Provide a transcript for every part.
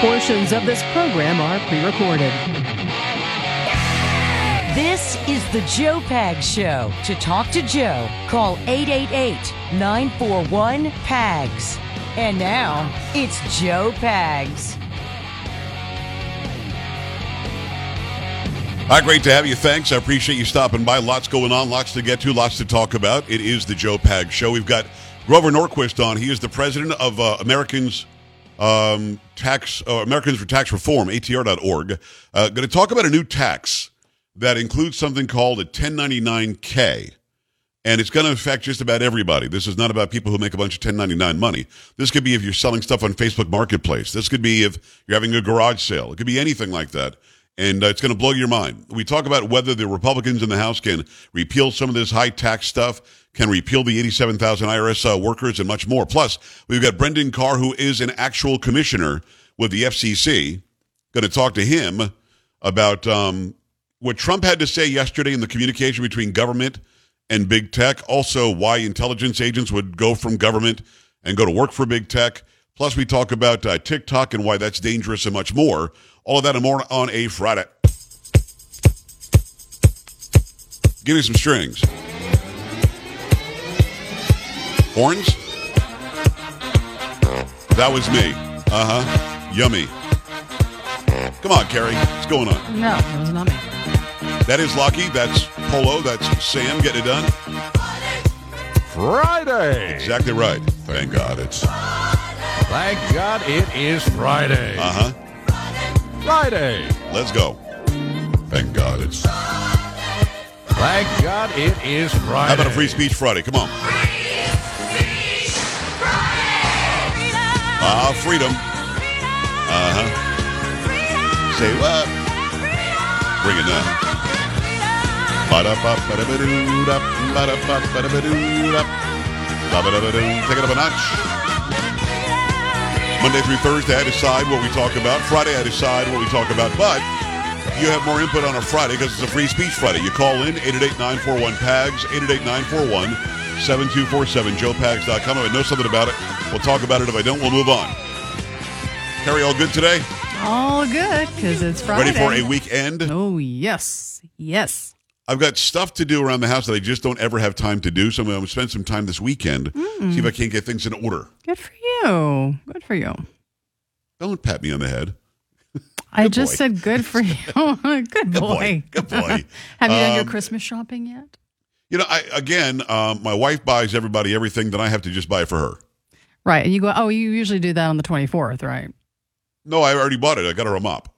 Portions of this program are pre recorded. This is the Joe Pags Show. To talk to Joe, call 888 941 PAGS. And now, it's Joe Pags. Hi, great to have you. Thanks. I appreciate you stopping by. Lots going on, lots to get to, lots to talk about. It is the Joe Pags Show. We've got Grover Norquist on. He is the president of uh, Americans um, Tax uh, Americans for Tax Reform, ATR.org. Uh, going to talk about a new tax that includes something called a 1099K. And it's going to affect just about everybody. This is not about people who make a bunch of 1099 money. This could be if you're selling stuff on Facebook Marketplace. This could be if you're having a garage sale. It could be anything like that. And uh, it's going to blow your mind. We talk about whether the Republicans in the House can repeal some of this high tax stuff, can repeal the 87,000 IRS uh, workers, and much more. Plus, we've got Brendan Carr, who is an actual commissioner with the FCC. Going to talk to him about um, what Trump had to say yesterday in the communication between government and big tech. Also, why intelligence agents would go from government and go to work for big tech. Plus, we talk about uh, TikTok and why that's dangerous and much more. All of that and more on a Friday. Give me some strings. Horns? That was me. Uh huh. Yummy. Come on, Carrie. What's going on? No, that was not me. That is Lucky. That's Polo. That's Sam getting it done. Friday. Exactly right. Thank God it's. Thank God it is Friday. Uh huh. Friday. Let's go. Thank God it's. Thank God it is Friday. How about a free speech Friday? Come on. Ah, freedom. Uh huh. Say what? Bring it down. Take it up a notch. Monday through Thursday, I decide what we talk about. Friday, I decide what we talk about. But you have more input on a Friday because it's a free speech Friday. You call in 888-941-PAGS, 888-941-7247, joepags.com. If I know something about it, we'll talk about it. If I don't, we'll move on. Carrie, all good today? All good because it's Friday. Ready for a weekend? Oh, yes. Yes. I've got stuff to do around the house that I just don't ever have time to do. So I'm going to spend some time this weekend, see if I can't get things in order. Good for you. Good for you. Don't pat me on the head. I Good just boy. said good for you. good boy. boy. Good boy. Have you done your Um, Christmas shopping yet? You know, I, again, um, my wife buys everybody everything then I have to just buy for her. Right. And you go, oh, you usually do that on the 24th, right? No, I already bought it. I got her a mop.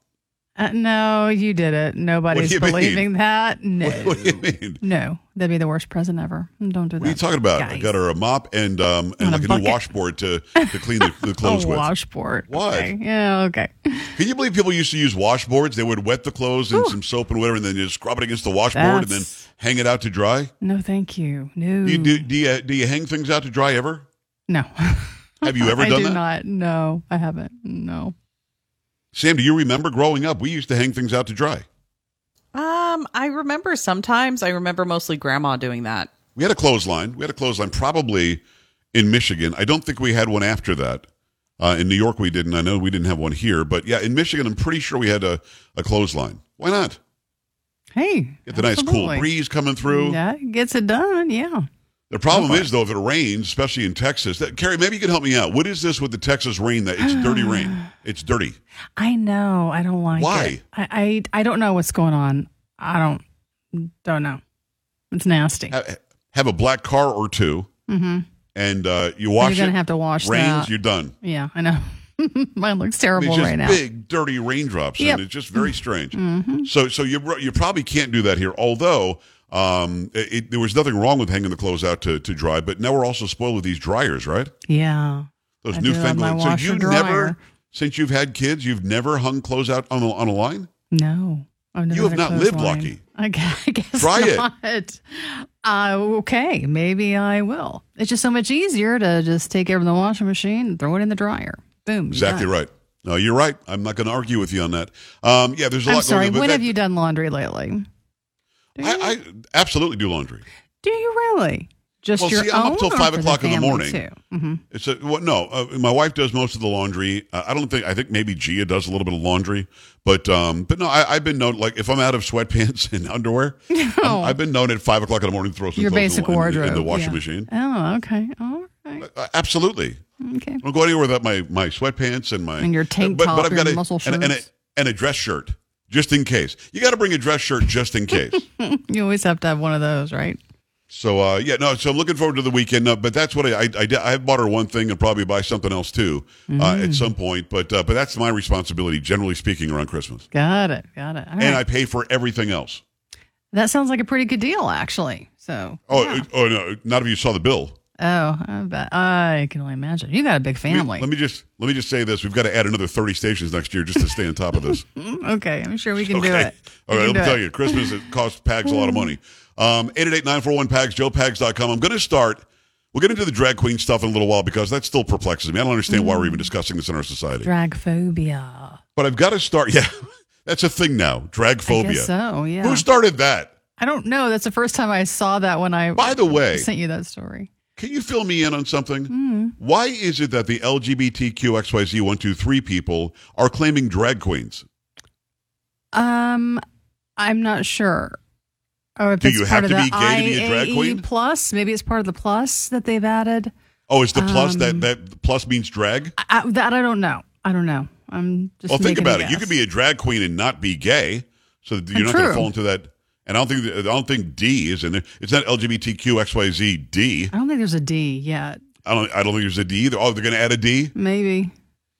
Uh, no, you did it. Nobody's you mean? believing that. No. What, what do you mean? No, that'd be the worst present ever. Don't do that. What are you talking about? I got her a mop and um, and And a like a, bucket. new washboard to, to clean the, the clothes a with. washboard. What? Okay. Yeah, okay. Can you believe people used to use washboards? They would wet the clothes in some soap and whatever, and then just scrub it against the washboard and then hang it out to dry. No, thank you. No. Do you do, do you do you hang things out to dry ever? no. Have you ever I done do that? not. No, I haven't. No. Sam, do you remember growing up? We used to hang things out to dry. Um, I remember sometimes. I remember mostly grandma doing that. We had a clothesline. We had a clothesline probably in Michigan. I don't think we had one after that. Uh, in New York, we didn't. I know we didn't have one here, but yeah, in Michigan, I'm pretty sure we had a, a clothesline. Why not? Hey. Get the nice cool breeze coming through. Yeah, gets it done. Yeah. The problem is, though, if it rains, especially in Texas, that, Carrie, maybe you can help me out. What is this with the Texas rain? That it's dirty rain. It's dirty. I know. I don't like Why? it. I, I I don't know what's going on. I don't don't know. It's nasty. Ha- Have a black car or 2 Mm-hmm. and uh, you wash You're gonna it. have to wash rains, that. you're done. Yeah, I know. Mine looks terrible right now. big, dirty raindrops, Yep. and it's just very strange. Mhm. So, so you you probably can't do that here. Although um, it, it- there was nothing wrong with hanging the clothes out to, to dry, but now we're also spoiled with these dryers, right? Yeah. Those I newfangled. So you dryer. never, since you've had kids, you've never hung clothes out on a, on a line. No. I've never You have not lived clothesline. lucky. I guess, I guess Try it. Uh, okay, maybe I will. It's just so much easier to just take it from the washing machine and throw it in the dryer. Boom. Exactly done. right. No, you're right. I'm not going to argue with you on that. Um, yeah, there's a I'm sorry. going on, When that- have you done laundry lately? I, I absolutely do laundry. Do you really? Just Well, your see, I'm own up till five o'clock in the morning. Too? hmm It's a well, no. Uh, my wife does most of the laundry. Uh, I don't think. I think maybe Gia does a little bit of laundry, but um, but no. I, I've been known like if I'm out of sweatpants and underwear, I'm- I've been known at five o'clock in the morning to throw some Your basic in, the- in, wardrobe the- in the washing yeah. machine. Oh, okay. All right. Uh, absolutely. Okay. I don't go anywhere without my my sweatpants and my And your tank but, top, but I've your got a, muscle and, and, a, shirts. and a dress shirt just in case. You got to bring a dress shirt just in case. You always have to have one of those, right? So uh, yeah, no. So I'm looking forward to the weekend. Uh, but that's what I I, I, I bought her one thing and probably buy something else too uh, Mm. at some point. But uh, but that's my responsibility, generally speaking, around Christmas. Got it. Got it. All And I pay for everything else. that sounds like a pretty good deal, actually. So. Oh yeah. oh no! Not if you saw the bill. Oh, I bet. I can only imagine. You got a big Let me- family. Let me just let me just say this: we've got to add another 30 stations next year just to stay on top of this. Okay, I'm sure we can do Okay. it. All right, let me tell it. you, Christmas it costs Pags a lot of money. Um, 888-941-PAGS, joepags.com. I'm going to start. We'll get into the drag queen stuff in a little while because that still perplexes me. I don't understand why we're even discussing this in our society. Drag phobia. But I've got to start. Yeah, that's a thing now. Drag phobia. so. Yeah. Who started that? I don't know. That's the first time I saw that when I By the way, sent you that story. Can you fill me in on something? Mm. Why is it that the LGBTQXYZ123 people are claiming drag queens? Um, I'm not sure. Or if Do it's you part have of to the be gay to be a drag IAE queen? plus. Maybe it's part of the plus that they've added. Oh, is the plus Um, that that plus means drag? I, I- that I don't know. I don't know. I'm just. well, think about it. You could be a drag queen and not be gay, so you're not going to fall into that. And I don't think I don't think D is in there. It's not LGBTQXYZ D. I don't think there's a D yet. I don't. I don't think there's a D either. Oh, they're going to add a D. Maybe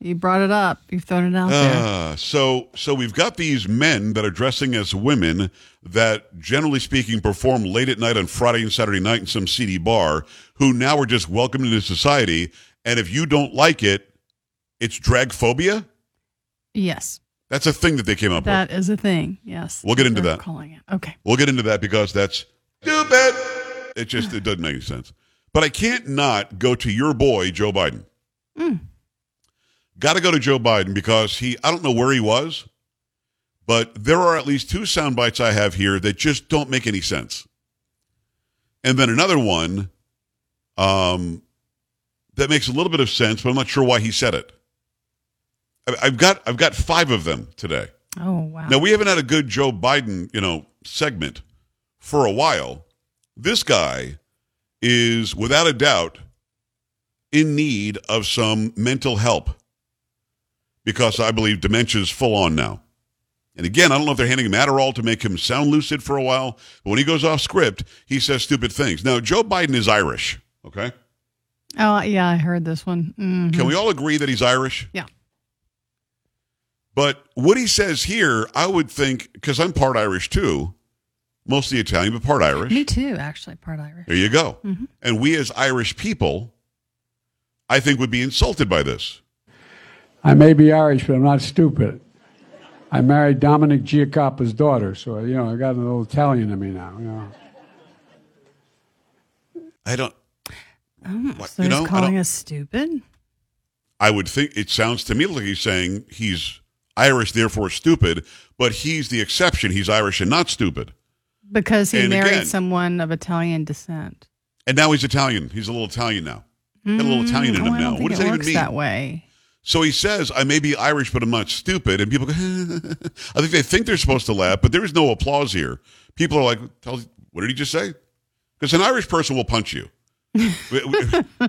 you brought it up. You've thrown it out there. Uh, so so we've got these men that are dressing as women that generally speaking perform late at night on Friday and Saturday night in some seedy bar who now are just welcomed into society and if you don't like it it's drag phobia Yes, that's a thing that they came up that with is a thing. Yes, We'll get into They're that. Calling it okay. we'll get into that because that's stupid it just it doesn't make any sense but I can't not go to your boy Joe Biden got to go to Joe Biden because he I don't know where he was but there are at least two sound bites I have here that just don't make any sense. And then another one um, that makes a little bit of sense, but I'm not sure why he said it. I've got I've got five of them today. Oh wow. Now we haven't had a good Joe Biden, you know, segment for a while. This guy is without a doubt in need of some mental help because I believe dementia is full on now. And again, I don't know if they're handing him Adderall to make him sound lucid for a while, but when he goes off script, he says stupid things. Now, Joe Biden is Irish, okay? Oh yeah, I heard this one. Mhm. Can we all agree that he's Irish? Yeah. But what he says here, I would think, because I'm part Irish too, mostly Italian, but part Irish. Me too, actually, part Irish. There you go. Mm-hmm. And we as Irish people, I think, would be insulted by this. I may be Irish, but I'm not stupid. I married Dominic Giacoppa's daughter, so you know I got a little Italian in me now. You know. I don't. Oh, What, so you he's know, calling us stupid. I would think it sounds to me like he's saying he's Irish, therefore stupid, but he's the exception. He's Irish and not stupid. Because he And married again- someone of Italian descent. And now he's Italian. He's a little Italian now. Got a little Italian in Oh, him now. What does that even mean? that way. So he says, I may be Irish, but I'm not stupid. And people go, I think they think they're supposed to laugh, but there is no applause here. People are like, "Tell- what did he just say? Because an Irish person will punch you.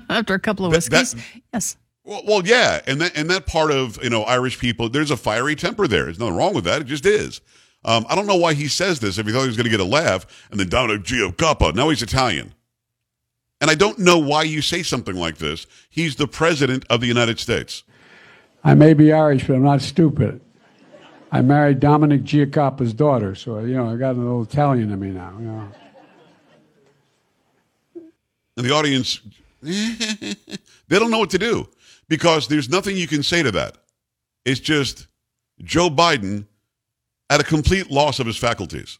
After a couple of whiskeys. that- yes. Well, well, yeah, and that and that part of you know Irish people, there's a fiery temper there. There's nothing wrong with that. It just is. Um, I don't know why he says this if he thought he was going to get a laugh, and then Dominic Giacoppa. Now he's Italian, and I don't know why you say something like this. He's the president of the United States. I may be Irish, but I'm not stupid. I married Dominic Giacoppa's daughter, so you know I got a little Italian in me now. You know. And the audience, they don't know what to do because there's nothing you can say to that. It's just Joe Biden at a complete loss of his faculties.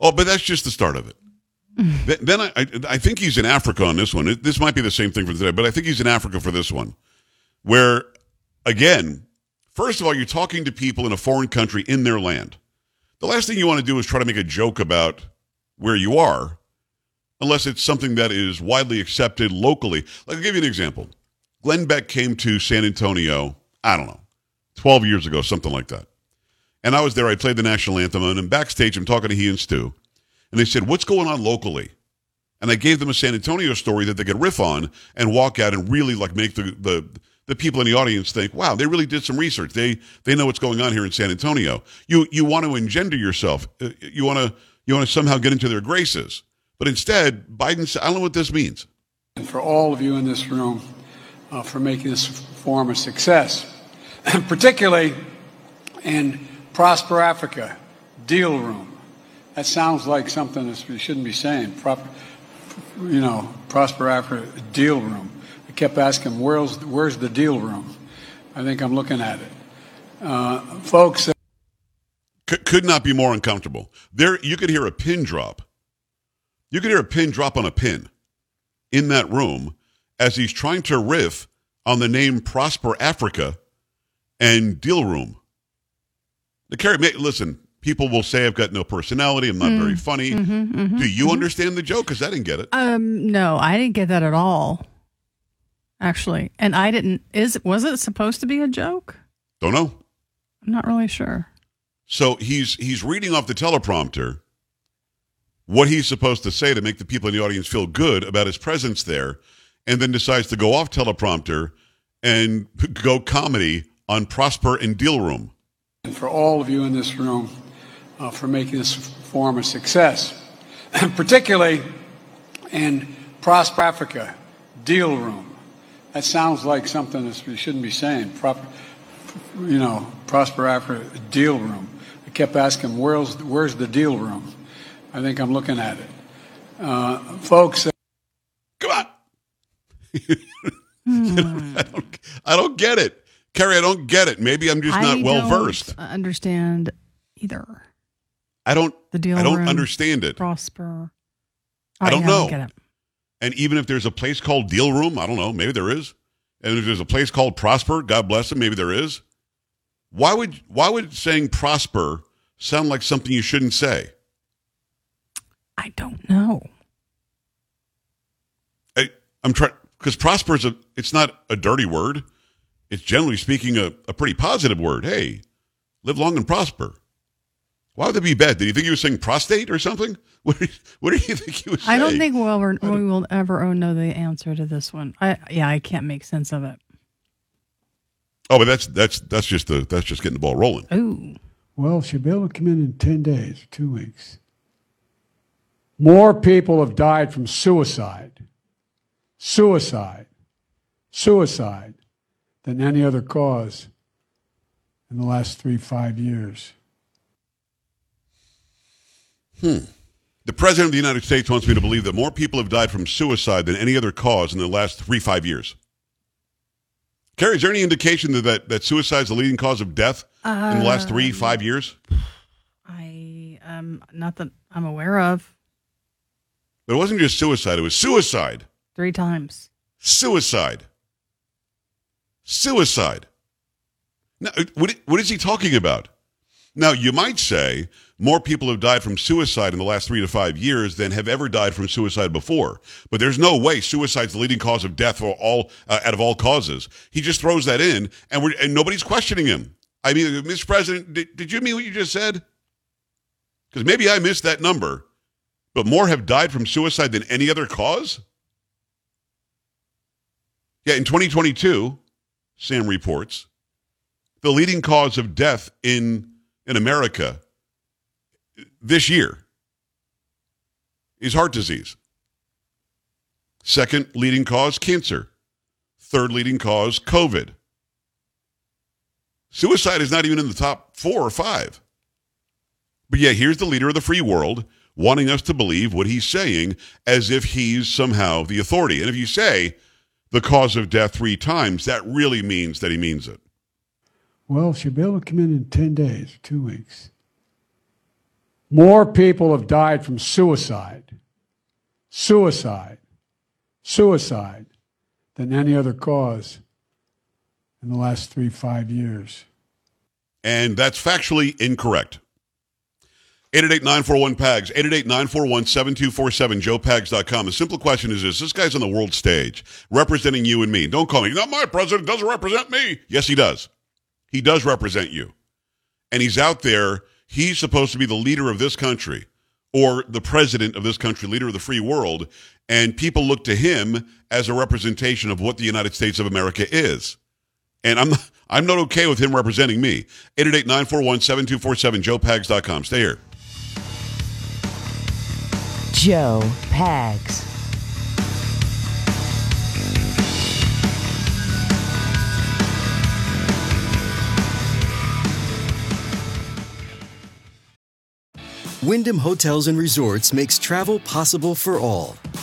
Oh, but that's just the start of it. Then I, I, I think he's in Africa on this one. It- This might be the same thing for today, but I think he's in Africa for this one, where, again, first of all, you're talking to people in a foreign country in their land. The last thing you want to do is try to make a joke about where you are unless it's something that is widely accepted locally. Like, I'll give you an example. Glenn Beck came to San Antonio, I don't know, 12 years ago, something like that. And I was there. I played the national anthem. And then backstage, I'm talking to he and Stu. And they said, What's going on locally? And I gave them a San Antonio story that they could riff on and walk out and really like make the, the, the people in the audience think, wow, they really did some research. They they know what's going on here in San Antonio. You you want to engender yourself. Uh, You want to you want to somehow get into their graces. But instead, Biden said, I don't know what this means. And for all of you in this room uh, for making this forum a success, particularly in Prosper Africa Deal Room. That sounds like something that we shouldn't be saying. Proper, you know, Prosper Africa Deal Room. I kept asking, where's, where's the deal room? I think I'm looking at it. Uh, folks, C- could not be more uncomfortable. There, you could hear a pin drop. You could hear a pin drop on a pin in that room as he's trying to riff on the name Prosper Africa and Deal Room. The Carrie, ma- listen, people will say I've got no personality. I'm not hmm. very funny. Mm-hmm, mm-hmm, Do you mm-hmm. understand the joke? Because I didn't get it. Um, no, I didn't get that at all. Actually, and I didn't. Is was it supposed to be a joke? Don't know. I'm not really sure. So he's he's reading off the teleprompter what he's supposed to say to make the people in the audience feel good about his presence there, and then decides to go off teleprompter and go comedy on Prosper and Deal Room. and for all of you in this room uh, for making this forum a success, particularly in Prosper Africa Deal Room. That sounds like something that we shouldn't be saying. Proper, you know, Prosper Africa Deal Room. I kept asking, where's, where's the deal room? I think I'm looking at it. Uh, folks. Hmm. I, don't, I don't get it. Carrie, I don't get it. Maybe I'm just not I well don't versed. Understand either I don't the deal I don't understand it. Prosper. I don't yeah, know. get it. And even if there's a place called Deal Room, I don't know, maybe there is. And if there's a place called Prosper, God bless them, maybe there is. Why would why would saying prosper sound like something you shouldn't say? I don't know. I, I'm trying because prosper is a it's not a dirty word. It's generally speaking a, a pretty positive word. Hey, live long and prosper. Why would that be bad? Did you think he was saying prostate or something? What do you, you think he was saying? I don't think we'll ever, we will ever know the answer to this one. I yeah, I can't make sense of it. Oh, but that's that's that's just the that's just getting the ball rolling. Ooh, Well, she'll be able to come in in 10 days, two weeks. More people have died from suicide, suicide, suicide than any other cause in the last three, five years. Hmm. The president of the United States wants me to believe that more people have died from suicide than any other cause in the last three, five years. Carrie, is there any indication that, that, that suicide is the leading cause of death in the last three, five years? I um not that I'm aware of. But it wasn't just suicide, it was suicide. Three times. Suicide. Suicide. Now, what, what is he talking about? Now, you might say more people have died from suicide in the last three to five years than have ever died from suicide before. But there's no way suicide's the leading cause of death for all uh, out of all causes. He just throws that in, and we're and nobody's questioning him. I mean, Mr. President, did, did you mean what you just said? Because maybe I missed that number, but more have died from suicide than any other cause. Yeah, in 2022, Sam reports, the leading cause of death in in America this year is heart disease. Second leading cause, cancer. Third leading cause, COVID. Suicide is not even in the top four or five. But yet, here's the leader of the free world wanting us to believe what he's saying as if he's somehow the authority. And if you say the cause of death three times, that really means that he means it. Well, she'll be able to come in in 10 days, two weeks. More people have died from suicide, suicide, suicide than any other cause in the last three, five years. And that's factually incorrect. 888-941-PAGS, 888-941-7247, joepags.com. The simple question is this. This guy's on the world stage representing you and me. Don't call me. Not my president doesn't represent me. Yes, he does. He does represent you. And he's out there. He's supposed to be the leader of this country or the president of this country, leader of the free world. And people look to him as a representation of what the United States of America is. And I'm I'm not okay with him representing me. 888-941-7247, joepags.com. Stay here. Joe Pags. Wyndham Hotels and Resorts makes travel possible for all.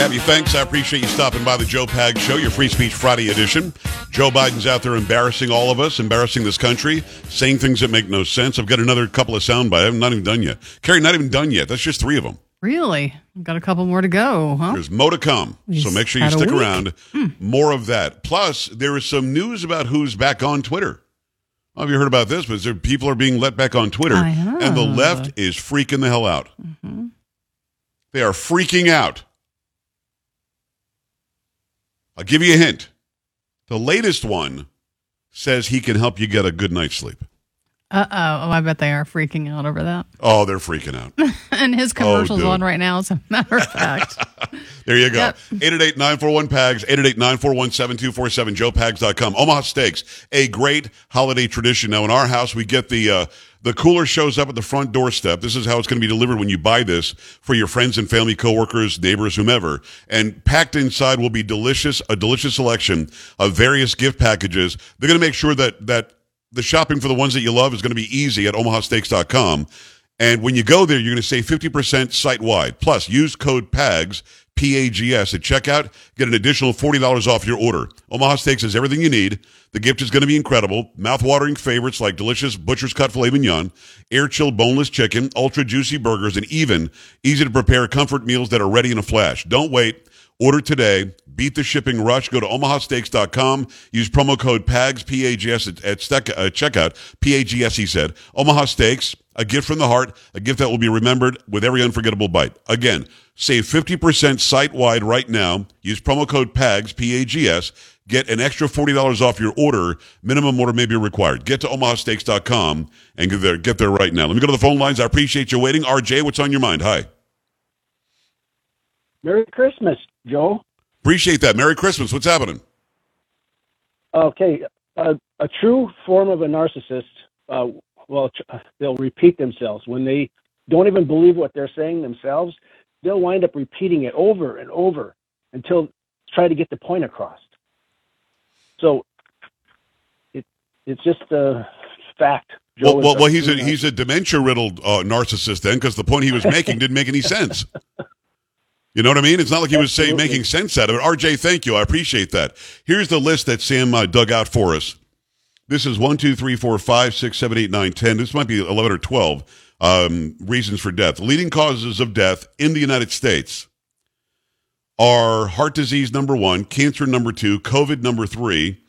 Have you. Thanks. I appreciate you stopping by the Joe Pags Show, your Free Speech Friday edition. Joe Biden's out there embarrassing all of us, embarrassing this country, saying things that make no sense. I've got another couple of sound bites. I'm not even done yet. Carrie, not even done yet. That's just three of them. Really? I've got a couple more to go, huh? There's more to come. He's so make sure you stick around. More of that. Plus, there is some news about who's back on Twitter. Have you heard about this? But there, people are being let back on Twitter, and the left is freaking the hell out. Mm-hmm. They are freaking out. I'll give you a hint. The latest one says he can help you get a good night's sleep. Uh oh. Oh, I bet they are freaking out over that. Oh, they're freaking out. and his commercial's dude. on right now, as a matter of fact. There you go. Yep. 888-941-PAGS, 888-941-7247, joepags.com. Omaha Steaks, a great holiday tradition. Now, in our house, we get the uh, the cooler shows up at the front doorstep. This is how it's going to be delivered when you buy this for your friends and family, coworkers, neighbors, whomever. And packed inside will be delicious, a delicious selection of various gift packages. They're going to make sure that that the shopping for the ones that you love is going to be easy at omahasteaks.com. And when you go there, you're going to save 50% site wide. Plus, use code PAGS, P A G S, at checkout. Get an additional $40 off your order. Omaha Steaks has everything you need. The gift is going to be incredible. Mouth-watering favorites like delicious butcher's cut filet mignon, air-chilled boneless chicken, ultra-juicy burgers, and even easy-to-prepare comfort meals that are ready in a flash. Don't wait. Order today. Beat the shipping rush. Go to omahasteaks.com. Use promo code PAGS, P-A-G-S at, at stec- uh, checkout. P-A-G-S, he said. Omaha Steaks, a gift from the heart, a gift that will be remembered with every unforgettable bite. Again, save 50% site-wide right now. Use promo code PAGS, P-A-G-S. Get an extra $40 off your order. Minimum order may be required. Get to omahasteaks.com and get there, get there right now. Let me go to the phone lines. I appreciate you waiting. RJ, what's on your mind? Hi. Merry Christmas, Joe. Appreciate that. Merry Christmas. What's happening? Okay, a, a true form of a narcissist, uh, well, tr- they'll repeat themselves. When they don't even believe what they're saying themselves, they'll wind up repeating it over and over until try to get the point across. So it, it's just a fact. Joe Well, well, well he's a he's a dementia riddled uh, narcissist then, because the point he was making didn't make any sense. You know what I mean? It's not like he was saying making sense out of it. RJ, thank you. I appreciate that. Here's the list that Sam uh, dug out for us. This is one, two, three, four, five, six, seven, eight, nine, ten. This might be 11 or 12 um, reasons for death. Leading causes of death in the United States are heart disease, number one, cancer, number two, COVID, number three,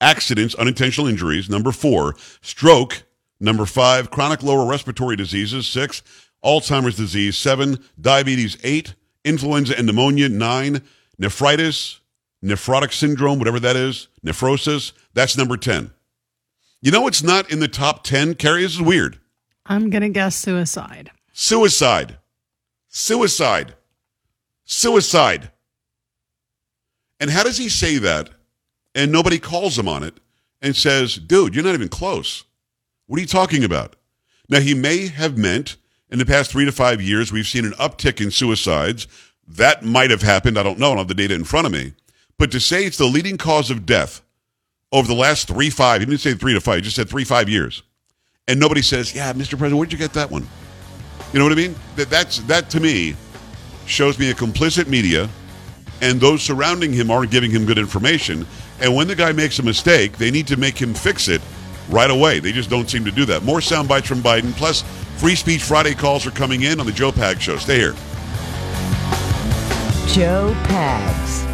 accidents, unintentional injuries, number four, stroke, number five, chronic lower respiratory diseases, six, Alzheimer's disease, seven, diabetes, eight, influenza and pneumonia, nine, nephritis, nephrotic syndrome, whatever that is, nephrosis, that's number 10. You know what's not in the top 10, Carrie? This is weird. I'm going to guess suicide. Suicide. Suicide. Suicide. And how does he say that? And nobody calls him on it and says, dude, you're not even close. What are you talking about? Now, he may have meant in the past three to five years, we've seen an uptick in suicides. That might have happened. I don't know. I don't have the data in front of me. But to say it's the leading cause of death over the last three, five, he didn't say three to five, he just said three, five years. And nobody says, yeah, Mr. President, where'd you get that one? You know what I mean? That, that's, that to me shows me a complicit media and those surrounding him aren't giving him good information. And when the guy makes a mistake, they need to make him fix it right away. They just don't seem to do that. More sound bites from Biden. Plus, Free Speech Friday calls are coming in on the Joe Pags Show. Stay here. Joe Pags.